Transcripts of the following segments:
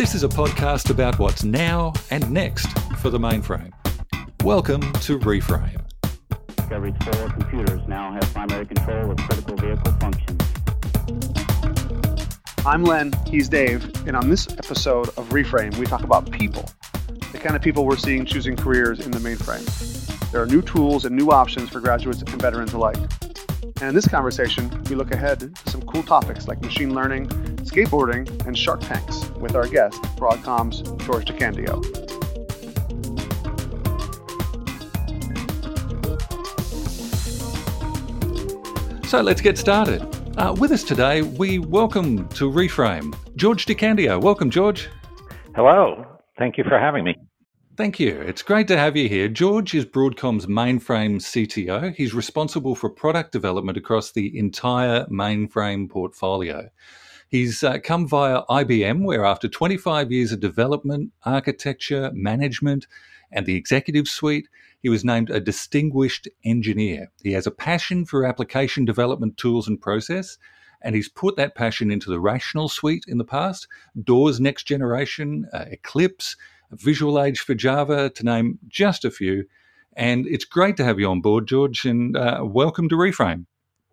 This is a podcast about what's now and next for the mainframe. Welcome to Reframe. Discovery's four computers now have primary control of critical vehicle functions. I'm Lenn, he's Dave, and on this episode of Reframe, we talk about people, the kind of people we're seeing choosing careers in the mainframe. There are new tools and new options for graduates and veterans alike. And in this conversation, we look ahead to some cool topics like machine learning, skateboarding, and shark tanks with our guest, Broadcom's George DeCandio. So let's get started. Uh, with us today, we welcome to Reframe George DeCandio. Welcome, George. Hello. Thank you for having me. Thank you. It's great to have you here. George is Broadcom's mainframe CTO. He's responsible for product development across the entire mainframe portfolio. He's uh, come via IBM, where after 25 years of development, architecture, management, and the executive suite, he was named a distinguished engineer. He has a passion for application development tools and process, and he's put that passion into the Rational suite in the past, Doors Next Generation, uh, Eclipse, Visual Age for Java, to name just a few. And it's great to have you on board, George, and uh, welcome to Reframe.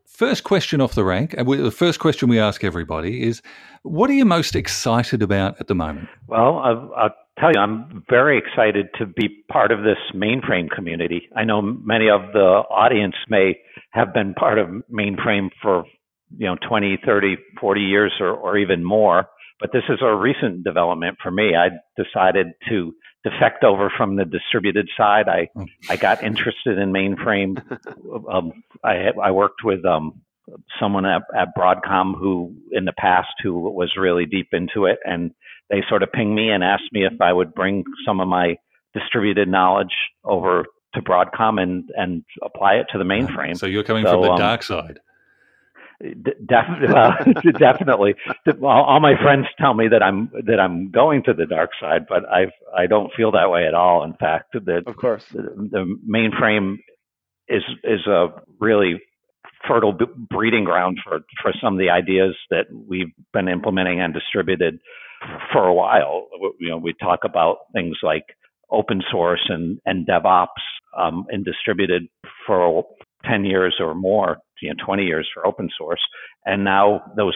First question off the rank, and the first question we ask everybody is what are you most excited about at the moment? Well, I'll, I'll tell you, I'm very excited to be part of this mainframe community. I know many of the audience may have been part of mainframe for you know 20 30 40 years or, or even more but this is a recent development for me i decided to defect over from the distributed side. I oh. I got interested in mainframe. um, I I worked with um, someone at, at Broadcom who in the past who was really deep into it, and they sort of pinged me and asked me if I would bring some of my distributed knowledge over to Broadcom and and apply it to the mainframe. So you're coming so, from the um, dark side. Definitely, well, definitely. All my friends tell me that I'm that I'm going to the dark side, but I I don't feel that way at all. In fact, that of course the, the mainframe is is a really fertile breeding ground for for some of the ideas that we've been implementing and distributed for a while. You know, we talk about things like open source and and DevOps um, and distributed for 10 years or more, you know, 20 years for open source. And now those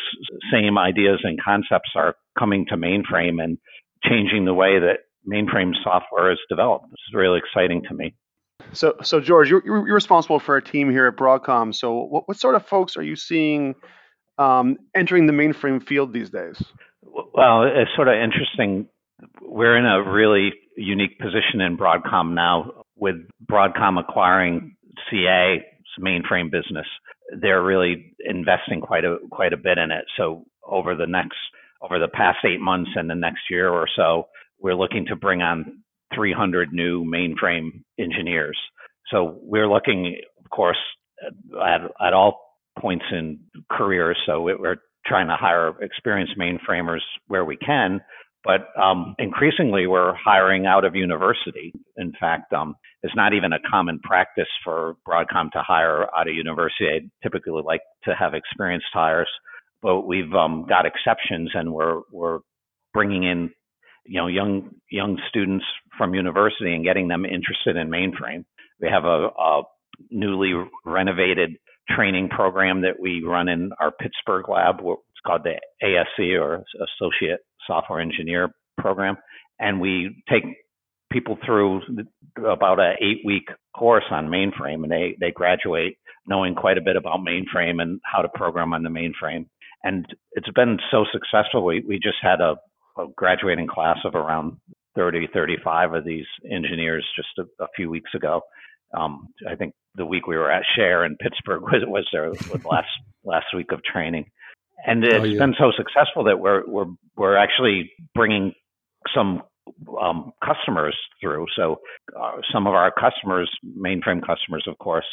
same ideas and concepts are coming to mainframe and changing the way that mainframe software is developed. This is really exciting to me. So, so George, you're, you're responsible for a team here at Broadcom. So, what, what sort of folks are you seeing um, entering the mainframe field these days? Well, it's sort of interesting. We're in a really unique position in Broadcom now with Broadcom acquiring CA mainframe business. They're really investing quite a quite a bit in it. So over the next over the past eight months and the next year or so, we're looking to bring on 300 new mainframe engineers. So we're looking, of course, at, at all points in careers. So we're trying to hire experienced mainframers where we can, but um, increasingly, we're hiring out of university. In fact, um, it's not even a common practice for Broadcom to hire out of university. I typically like to have experienced hires, but we've um, got exceptions, and we're we're bringing in you know young young students from university and getting them interested in mainframe. We have a, a newly renovated training program that we run in our Pittsburgh lab. It's called the ASE or Associate software engineer program, and we take people through about an eight week course on mainframe, and they they graduate knowing quite a bit about mainframe and how to program on the mainframe. And it's been so successful. We we just had a, a graduating class of around 30, 35 of these engineers just a, a few weeks ago. Um, I think the week we were at Share in Pittsburgh was was their last last week of training and it's oh, yeah. been so successful that we're we're we're actually bringing some um, customers through. So uh, some of our customers, mainframe customers, of course,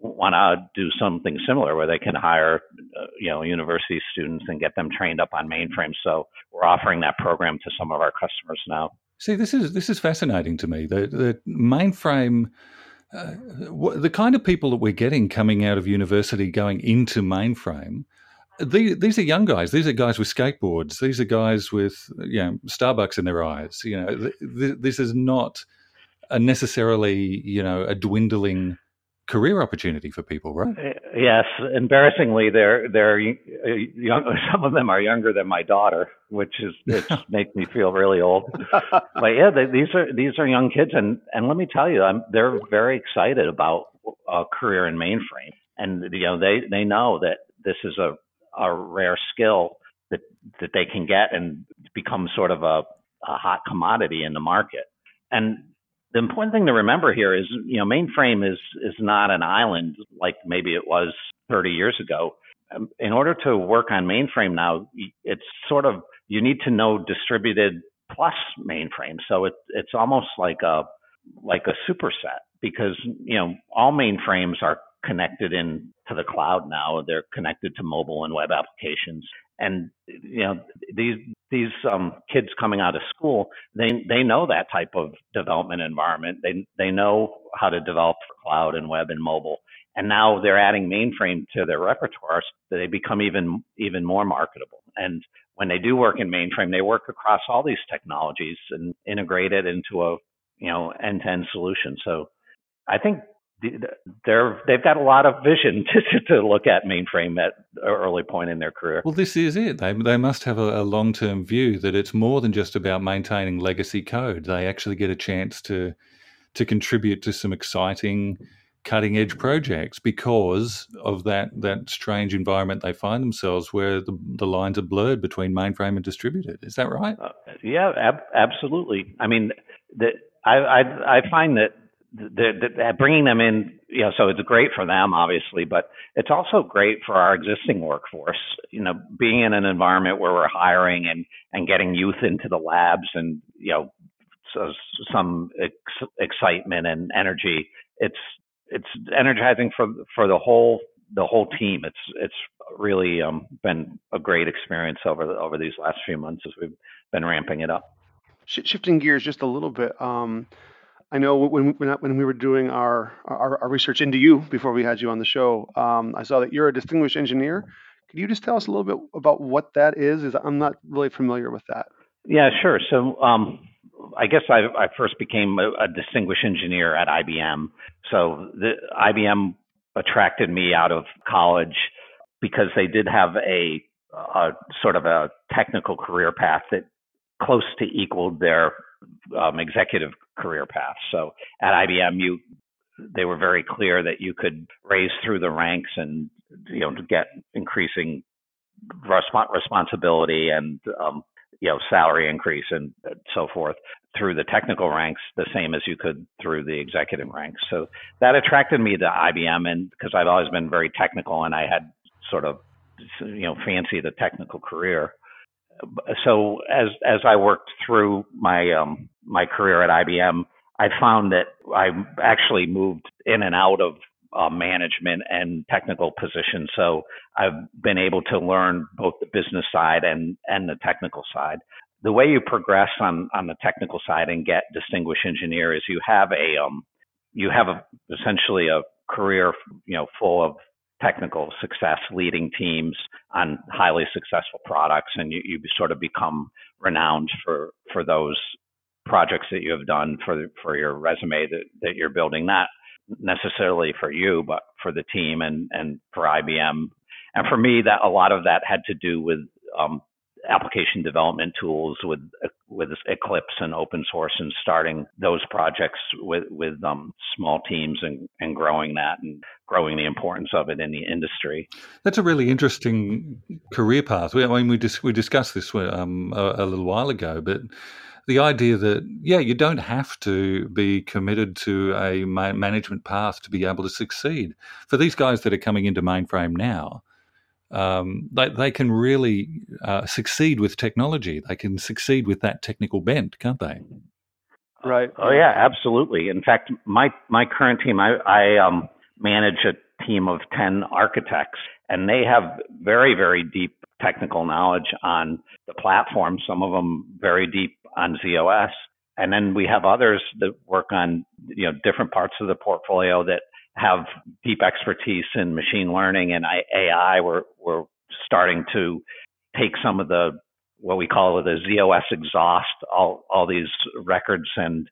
want to do something similar where they can hire, uh, you know, university students and get them trained up on mainframe. So we're offering that program to some of our customers now. See, this is this is fascinating to me. The the mainframe. Uh, the kind of people that we're getting coming out of university going into mainframe these are young guys. These are guys with skateboards. These are guys with you know Starbucks in their eyes. You know, th- th- this is not a necessarily you know a dwindling career opportunity for people, right? Uh, yes, embarrassingly, they're they're uh, young. Some of them are younger than my daughter, which is it makes me feel really old. but yeah, they, these are these are young kids, and and let me tell you, I'm, they're very excited about a career in mainframe, and you know they they know that this is a a rare skill that that they can get and become sort of a, a hot commodity in the market. And the important thing to remember here is, you know, mainframe is is not an island like maybe it was 30 years ago. Um, in order to work on mainframe now, it's sort of you need to know distributed plus mainframe. So it, it's almost like a like a superset because you know all mainframes are connected in to the cloud now. They're connected to mobile and web applications. And you know these these um, kids coming out of school, they they know that type of development environment. They they know how to develop for cloud and web and mobile. And now they're adding mainframe to their repertoire. So they become even even more marketable. And when they do work in mainframe, they work across all these technologies and integrate it into a you know end to end solution. So I think they're they've got a lot of vision to, to look at mainframe at an early point in their career. Well, this is it. They they must have a, a long term view that it's more than just about maintaining legacy code. They actually get a chance to to contribute to some exciting cutting edge projects because of that that strange environment they find themselves where the, the lines are blurred between mainframe and distributed is that right uh, yeah ab- absolutely i mean the, I, I i find that bringing them in, you know, so it's great for them, obviously, but it's also great for our existing workforce. You know, being in an environment where we're hiring and and getting youth into the labs and you know, so some ex- excitement and energy. It's it's energizing for for the whole the whole team. It's it's really um, been a great experience over the, over these last few months as we've been ramping it up. Shifting gears just a little bit. Um, I know when when we were doing our, our, our research into you before we had you on the show, um, I saw that you're a distinguished engineer. Could you just tell us a little bit about what that is? Is I'm not really familiar with that. Yeah, sure. So um, I guess I, I first became a, a, distinguished engineer at IBM. So the IBM attracted me out of college because they did have a, a sort of a technical career path that close to equaled their um, executive career path. So at IBM, you they were very clear that you could raise through the ranks and you know get increasing resp- responsibility and um, you know salary increase and so forth through the technical ranks the same as you could through the executive ranks so that attracted me to IBM and because I've always been very technical and I had sort of you know fancy the technical career so as as I worked through my um, my career at IBM, I found that I actually moved in and out of uh, management and technical positions. So I've been able to learn both the business side and and the technical side. The way you progress on on the technical side and get distinguished engineer is you have a um you have a essentially a career you know full of technical success leading teams on highly successful products and you, you sort of become renowned for for those projects that you have done for for your resume that, that you're building not necessarily for you but for the team and and for IBM and for me that a lot of that had to do with um, application development tools with with Eclipse and open source and starting those projects with with um, small teams and, and growing that and growing the importance of it in the industry. That's a really interesting career path. I mean, we dis- we discussed this um, a, a little while ago, but the idea that yeah you don't have to be committed to a management path to be able to succeed for these guys that are coming into mainframe now um, they, they can really uh, succeed with technology. They can succeed with that technical bent, can't they? Right. Oh yeah, absolutely. In fact, my my current team, I, I um, manage a team of ten architects, and they have very very deep technical knowledge on the platform. Some of them very deep on z/OS, and then we have others that work on you know different parts of the portfolio that have deep expertise in machine learning and AI. We're we're starting to take some of the what we call the z/OS exhaust, all all these records and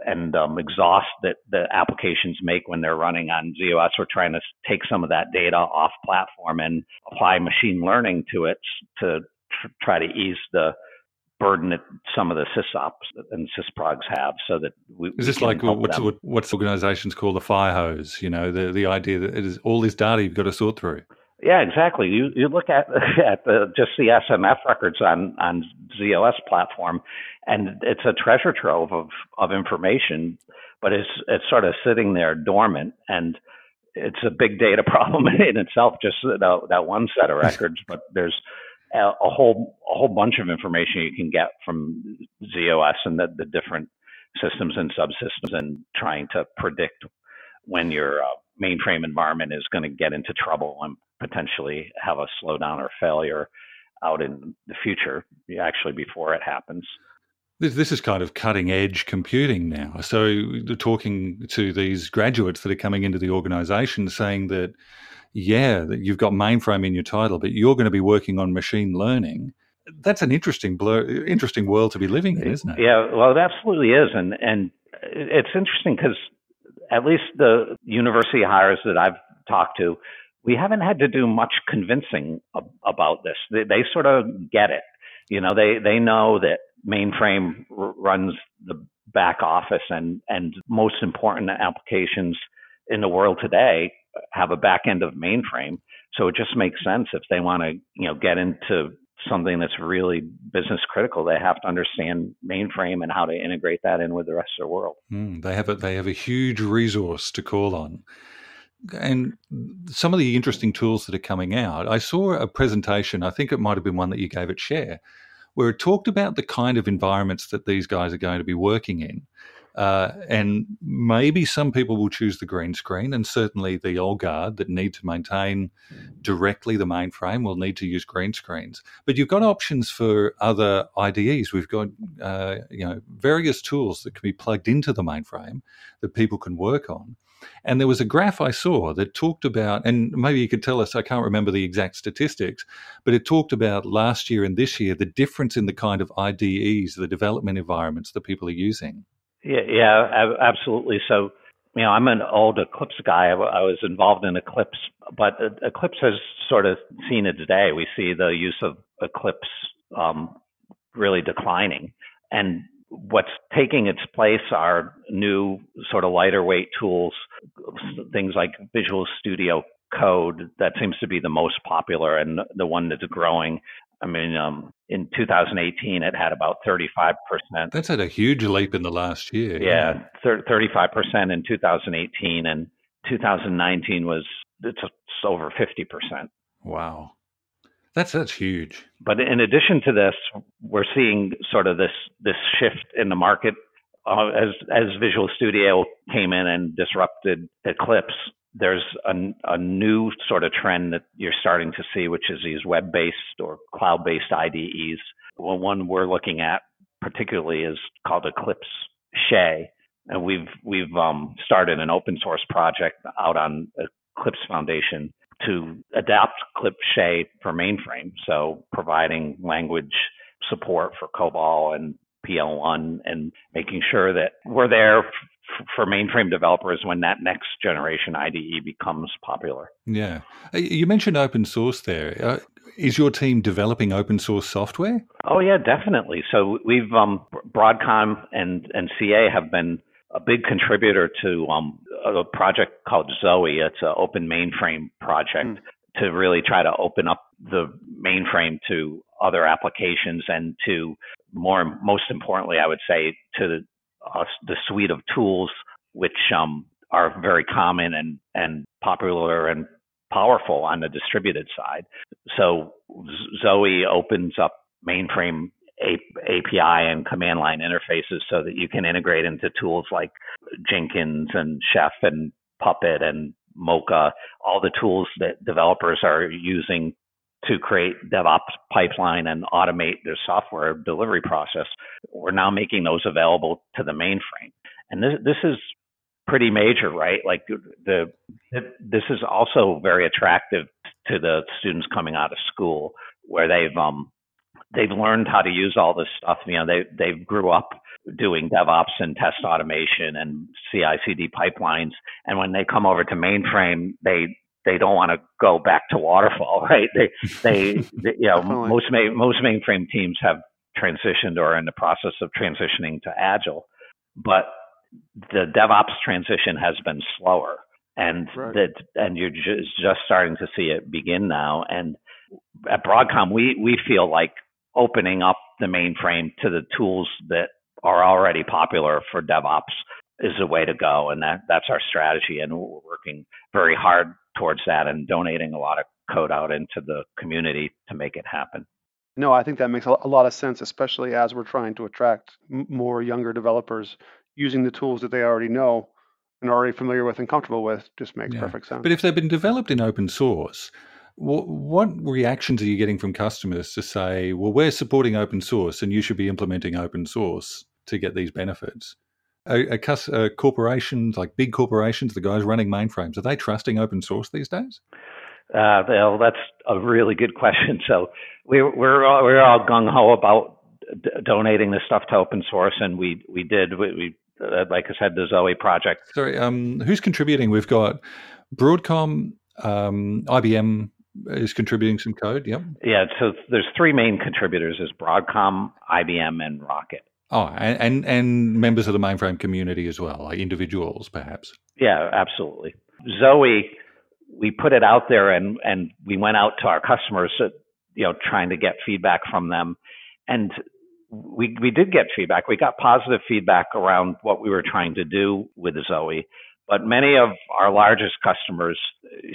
and um, exhaust that the applications make when they're running on z/OS. We're trying to take some of that data off platform and apply machine learning to it to tr- try to ease the burden that some of the sysops and sysprogs have so that we is this like what's what, what's organizations call the fire hose you know the the idea that it is all this data you've got to sort through? Yeah exactly. You you look at at the just the smf records on on z/OS platform and it's a treasure trove of of information but it's it's sort of sitting there dormant and it's a big data problem in itself just that, that one set of records but there's a, whole a whole bunch of information you can get from z/OS and the, the different systems and subsystems, and trying to predict when your uh, mainframe environment is going to get into trouble and potentially have a slowdown or failure out in the future, actually before it happens. This, this is kind of cutting edge computing now. So, talking to these graduates that are coming into the organization saying that yeah, you've got mainframe in your title, but you're going to be working on machine learning. That's an interesting blur, interesting world to be living in, isn't it? Yeah, well, it absolutely is, and and it's interesting because at least the university hires that I've talked to, we haven't had to do much convincing ab- about this. They, they sort of get it. You know, they they know that mainframe r- runs the back office and and most important applications in the world today have a back end of mainframe. So it just makes sense if they want to, you know, get into something that's really business critical, they have to understand mainframe and how to integrate that in with the rest of the world. Mm, they have a they have a huge resource to call on. And some of the interesting tools that are coming out, I saw a presentation, I think it might have been one that you gave at Share, where it talked about the kind of environments that these guys are going to be working in. Uh, and maybe some people will choose the green screen, and certainly the old guard that need to maintain directly the mainframe will need to use green screens. But you've got options for other IDEs. We've got uh, you know various tools that can be plugged into the mainframe that people can work on. And there was a graph I saw that talked about, and maybe you could tell us, I can't remember the exact statistics, but it talked about last year and this year the difference in the kind of IDEs, the development environments that people are using. Yeah, yeah, absolutely. So, you know, I'm an old Eclipse guy. I was involved in Eclipse, but Eclipse has sort of seen its day. We see the use of Eclipse um, really declining, and what's taking its place are new sort of lighter weight tools, things like Visual Studio Code. That seems to be the most popular and the one that's growing. I mean, um, in 2018, it had about 35%. That's had a huge leap in the last year. Yeah, yeah. 35% in 2018, and 2019 was it's, over 50%. Wow. That's that's huge. But in addition to this, we're seeing sort of this this shift in the market uh, as as Visual Studio came in and disrupted Eclipse there's a, a, new sort of trend that you're starting to see, which is these web-based or cloud-based IDEs. Well, one we're looking at particularly is called Eclipse Che, and we've we've um, started an open source project out on Eclipse Foundation to adapt Eclipse Che for mainframe. So providing language support for COBOL and PL1 and making sure that we're there for mainframe developers when that next generation IDE becomes popular. Yeah. Uh, you mentioned open source there. Uh, is your team developing open source software? Oh yeah, definitely. So we've um, Broadcom and and CA have been a big contributor to um, a project called Zowe. It's an open mainframe project mm. to really try to open up the mainframe to other applications and to more most importantly, I would say to uh, the suite of tools which um, are very common and, and popular and powerful on the distributed side. So Zowe opens up mainframe API and command line interfaces so that you can integrate into tools like Jenkins and Chef and Puppet and Mocha, all the tools that developers are using to create DevOps pipeline and automate their software delivery process. We're now making those available to the mainframe. And this, this is pretty major, right? Like the, this is also very attractive to the students coming out of school, where they've um, they've learned how to use all this stuff. You know, they they grew up doing DevOps and test automation and CI/CD pipelines, and when they come over to mainframe, they they don't want to go back to waterfall, right? They they, they you know oh, most main, most mainframe teams have transitioned or are in the process of transitioning to agile, but the DevOps transition has been slower, and right. that and you're just just starting to see it begin now. And at Broadcom, we we feel like opening up the mainframe to the tools that are already popular for DevOps is the way to go, and that that's our strategy, and we're working very hard towards that and donating a lot of code out into the community to make it happen. No, I think that makes a lot of sense, especially as we're trying to attract more younger developers using the tools that they already know and are already familiar with and comfortable with. Just makes yeah. perfect sense. But if they've been developed in open source, what, what reactions are you getting from customers to say, well, we're supporting open source and you should be implementing open source to get these benefits? Are, are, are corporations, like big corporations, the guys running mainframes, are they trusting open source these days? Uh, well, that's a really good question. So we're we're all, we're all gung ho about d- donating this stuff to open source, and we we did we, we uh, like I said the Zowe project. Sorry, um, who's contributing? We've got Broadcom, um, IBM is contributing some code. Yep. Yeah. So there's three main contributors: is Broadcom, IBM, and Rocket. Oh, and, and, and members of the mainframe community as well, like individuals, perhaps. Yeah, absolutely. Zowe, we put it out there, and and we went out to our customers, uh, you know, trying to get feedback from them, and we we did get feedback. We got positive feedback around what we were trying to do with Zowe, but many of our largest customers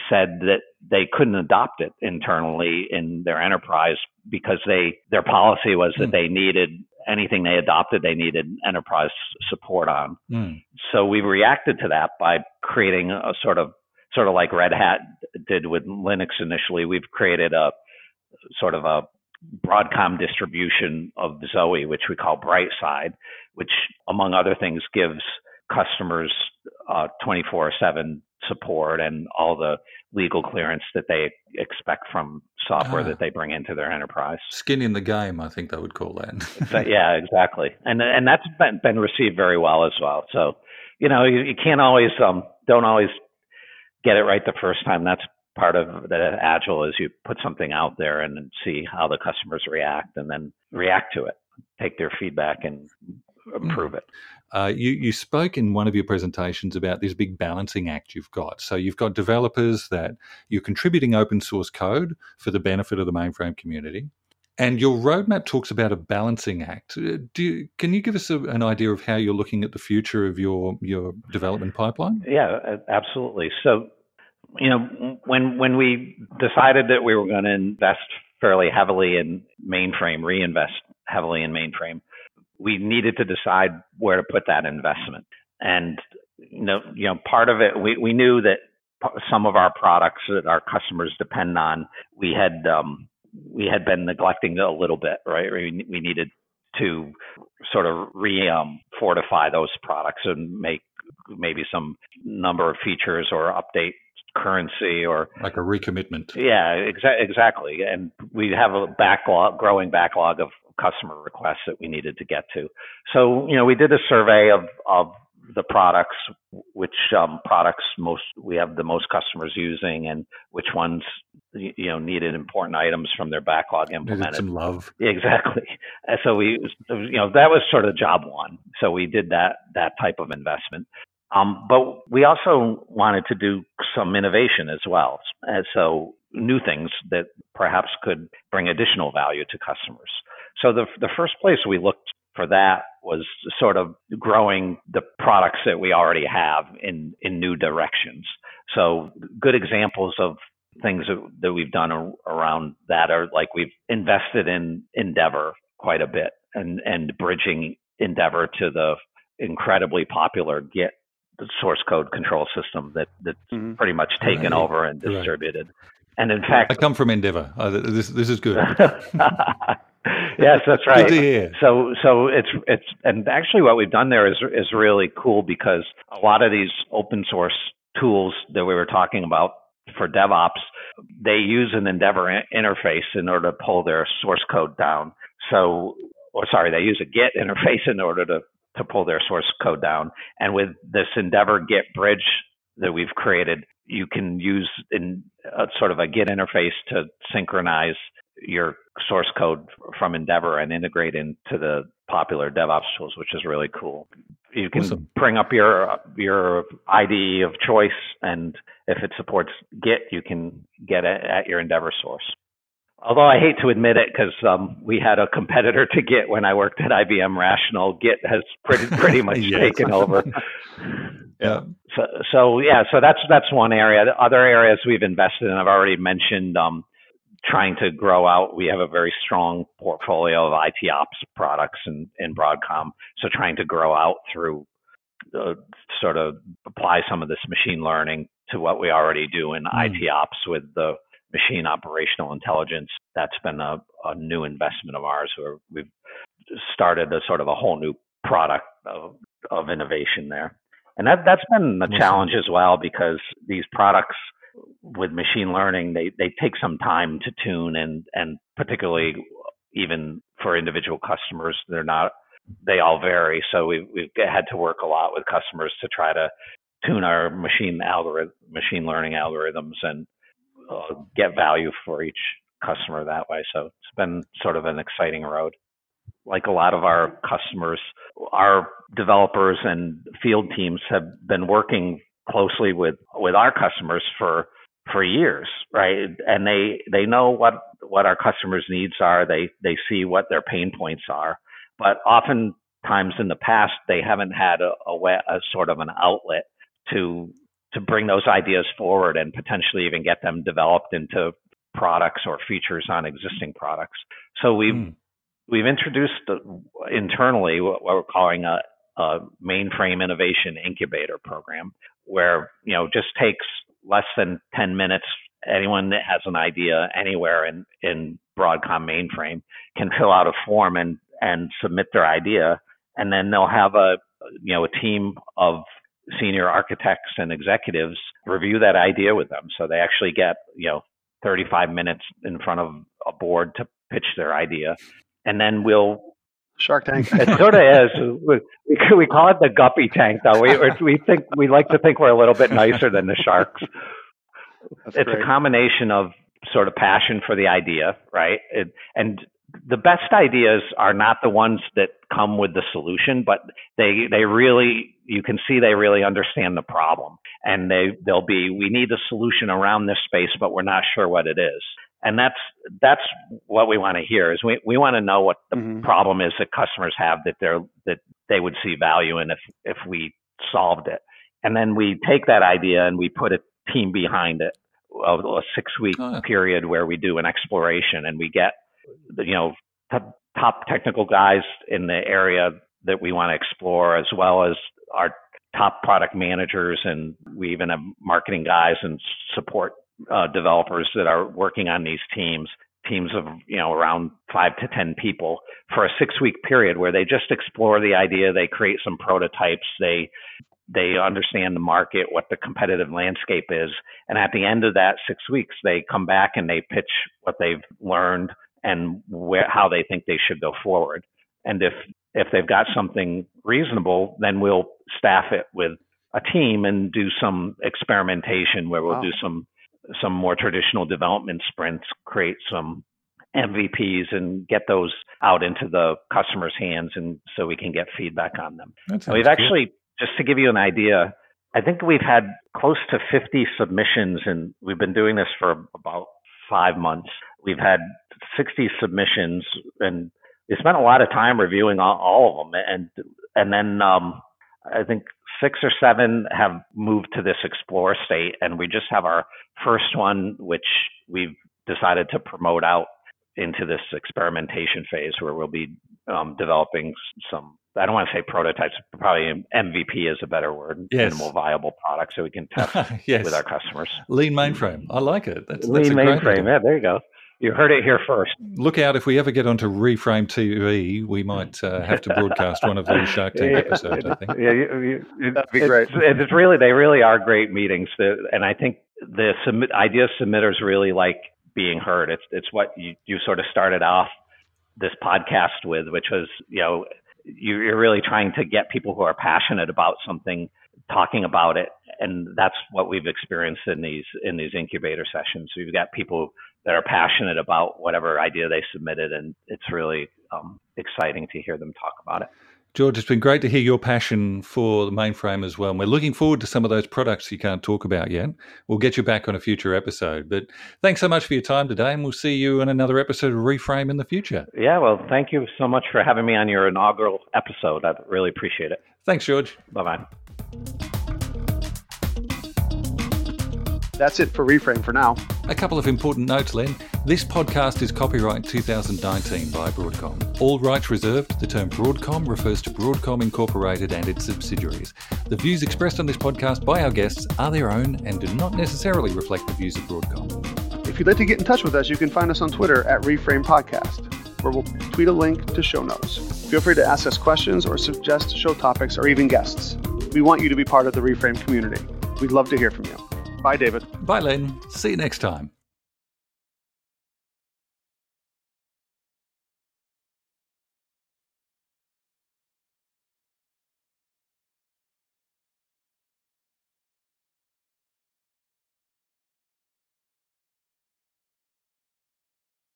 said that they couldn't adopt it internally in their enterprise because they their policy was that hmm. they needed anything they adopted they needed enterprise support on. Mm. So we reacted to that by creating a sort of sort of like Red Hat did with Linux initially. We've created a sort of a Broadcom distribution of Zowe, which we call Brightside, which among other things gives customers uh, 24 7 support and all the legal clearance that they expect from software ah. that they bring into their enterprise. Skin in the game, I think they would call that. yeah, exactly. And and that's been, been received very well as well. So, you know, you, you can't always um don't always get it right the first time. That's part of the agile is you put something out there and see how the customers react and then react to it, take their feedback and improve it. Uh, you, you spoke in one of your presentations about this big balancing act you've got. So you've got developers that you're contributing open source code for the benefit of the mainframe community. And your roadmap talks about a balancing act. Uh, you, can you give us a, an idea of how you're looking at the future of your your development pipeline? Yeah, absolutely. So, you know, when when we decided that we were going to invest fairly heavily in mainframe, reinvest heavily in mainframe, we needed to decide where to put that investment. And you know, you know, part of it, we, we knew that some of our products that our customers depend on, we had um, we had been neglecting a little bit, right? We, we needed to sort of re um, fortify those products and make maybe some number of features or update currency or like a recommitment. Yeah, exa- exactly. And we have a backlog, growing backlog of customer requests that we needed to get to. So, you know, we did a survey of, of the products, which um, products most we have the most customers using, and which ones you know needed important items from their backlog implemented. Needed some love, exactly. And so we, you know, that was sort of job one. So we did that that type of investment. Um, but we also wanted to do some innovation as well. And so new things that perhaps could bring additional value to customers. So the the first place we looked for that was sort of growing the products that we already have in in new directions. So good examples of things that, that we've done around that are like we've invested in Endevor quite a bit and and bridging Endevor to the incredibly popular Git source code control system that that's mm-hmm. pretty much taken right. over and distributed. And in fact, I come from Endevor. Uh, this this is good. yes, that's right. Good to hear. So so it's it's and actually what we've done there is is really cool because a lot of these open source tools that we were talking about for DevOps, they use an Endevor in- interface in order to pull their source code down. So, or sorry, they use a Git interface in order to to pull their source code down. And with this Endevor Git bridge that we've created, you can use in a, sort of a Git interface to synchronize your source code from Endevor and integrate into the popular DevOps tools, which is really cool. You can awesome. bring up your your IDE of choice, and if it supports Git, you can get it at your Endevor source. Although I hate to admit it, because um, we had a competitor to Git when I worked at IBM Rational, Git has pretty pretty much taken over. yeah. So so yeah, so that's that's one area. The other areas we've invested in, I've already mentioned. Um, trying to grow out. We have a very strong portfolio of IT ops products in, in Broadcom. So trying to grow out through uh, sort of apply some of this machine learning to what we already do in mm. IT ops with the machine operational intelligence. That's been a, a new investment of ours where we've started a sort of a whole new product of, of innovation there. And that, that's been a challenge as well because these products with machine learning, they, they take some time to tune and, and particularly even for individual customers, they're not, they all vary. So we've, we've had to work a lot with customers to try to tune our machine algorithm, machine learning algorithms and uh, get value for each customer that way. So it's been sort of an exciting road. Like a lot of our customers, our developers and field teams have been working closely with with our customers for for years, right? And they they know what what our customers' needs are. They they see what their pain points are. But oftentimes in the past, they haven't had a, a, way, a sort of an outlet to to bring those ideas forward and potentially even get them developed into products or features on existing products. So we've mm. we've introduced internally what we're calling a, a mainframe innovation incubator program, where you know just takes less than 10 minutes. Anyone that has an idea anywhere in, in Broadcom mainframe can fill out a form and, and submit their idea. And then they'll have a, you know, a team of senior architects and executives review that idea with them. So they actually get, you know, 35 minutes in front of a board to pitch their idea. And then we'll Shark Tank. it sort of is. We, we call it the guppy tank, though. We we think we like to think we're a little bit nicer than the sharks. That's it's great. a combination of sort of passion for the idea, right? It, and the best ideas are not the ones that come with the solution, but they they really you can see they really understand the problem, and they they'll be we need a solution around this space, but we're not sure what it is and that's that's what we want to hear is we, we want to know what the mm-hmm. problem is that customers have that they're that they would see value in if if we solved it and then we take that idea and we put a team behind it a, a six week oh. period where we do an exploration and we get you know top technical guys in the area that we want to explore as well as our top product managers and we even have marketing guys and support uh, developers that are working on these teams, teams of you know around five to ten people, for a six week period where they just explore the idea, they create some prototypes, they they understand the market, what the competitive landscape is, and at the end of that six weeks, they come back and they pitch what they've learned and where how they think they should go forward. And if if they've got something reasonable, then we'll staff it with a team and do some experimentation where we'll wow. do some some more traditional development sprints, create some MVPs and get those out into the customer's hands and so we can get feedback on them. We've actually, just to give you an idea, I think we've had close to 50 submissions and we've been doing this for about five months. We've had 60 submissions and we spent a lot of time reviewing all, all of them. And, and then, um, I think six or seven have moved to this explore state, and we just have our first one, which we've decided to promote out into this experimentation phase where we'll be um, developing some I don't want to say prototypes, probably MVP is a better word, yes. minimal viable product so we can test yes. with our customers. Lean mainframe. I like it. That's, Lean that's mainframe. Yeah, there you go. You heard it here first. Look out if we ever get onto Reframe TV, we might uh, have to broadcast one of these Shark Tank episodes. I think. Yeah, you, you, That'd be great. It's, it's really they really are great meetings, and I think the submit idea submitters really like being heard. It's it's what you you sort of started off this podcast with, which was you know you're really trying to get people who are passionate about something talking about it. And that's what we've experienced in these in these incubator sessions. We've got people that are passionate about whatever idea they submitted and it's really um, exciting to hear them talk about it George, it's been great to hear your passion for the mainframe as well. And we're looking forward to some of those products you can't talk about yet. We'll get you back on a future episode. But thanks so much for your time today, and we'll see you in another episode of Reframe in the future. Yeah, well, thank you so much for having me on your inaugural episode. I really appreciate it. Thanks, George. Bye bye. That's it for Reframe for now. A couple of important notes, Lenn. This podcast is copyright 2019 by Broadcom. All rights reserved. The term Broadcom refers to Broadcom Incorporated and its subsidiaries. The views expressed on this podcast by our guests are their own and do not necessarily reflect the views of Broadcom. If you'd like to get in touch with us, you can find us on Twitter at Reframe Podcast, where we'll tweet a link to show notes. Feel free to ask us questions or suggest show topics or even guests. We want you to be part of the Reframe community. We'd love to hear from you. Bye, David. Bye, Lenn. See you next time.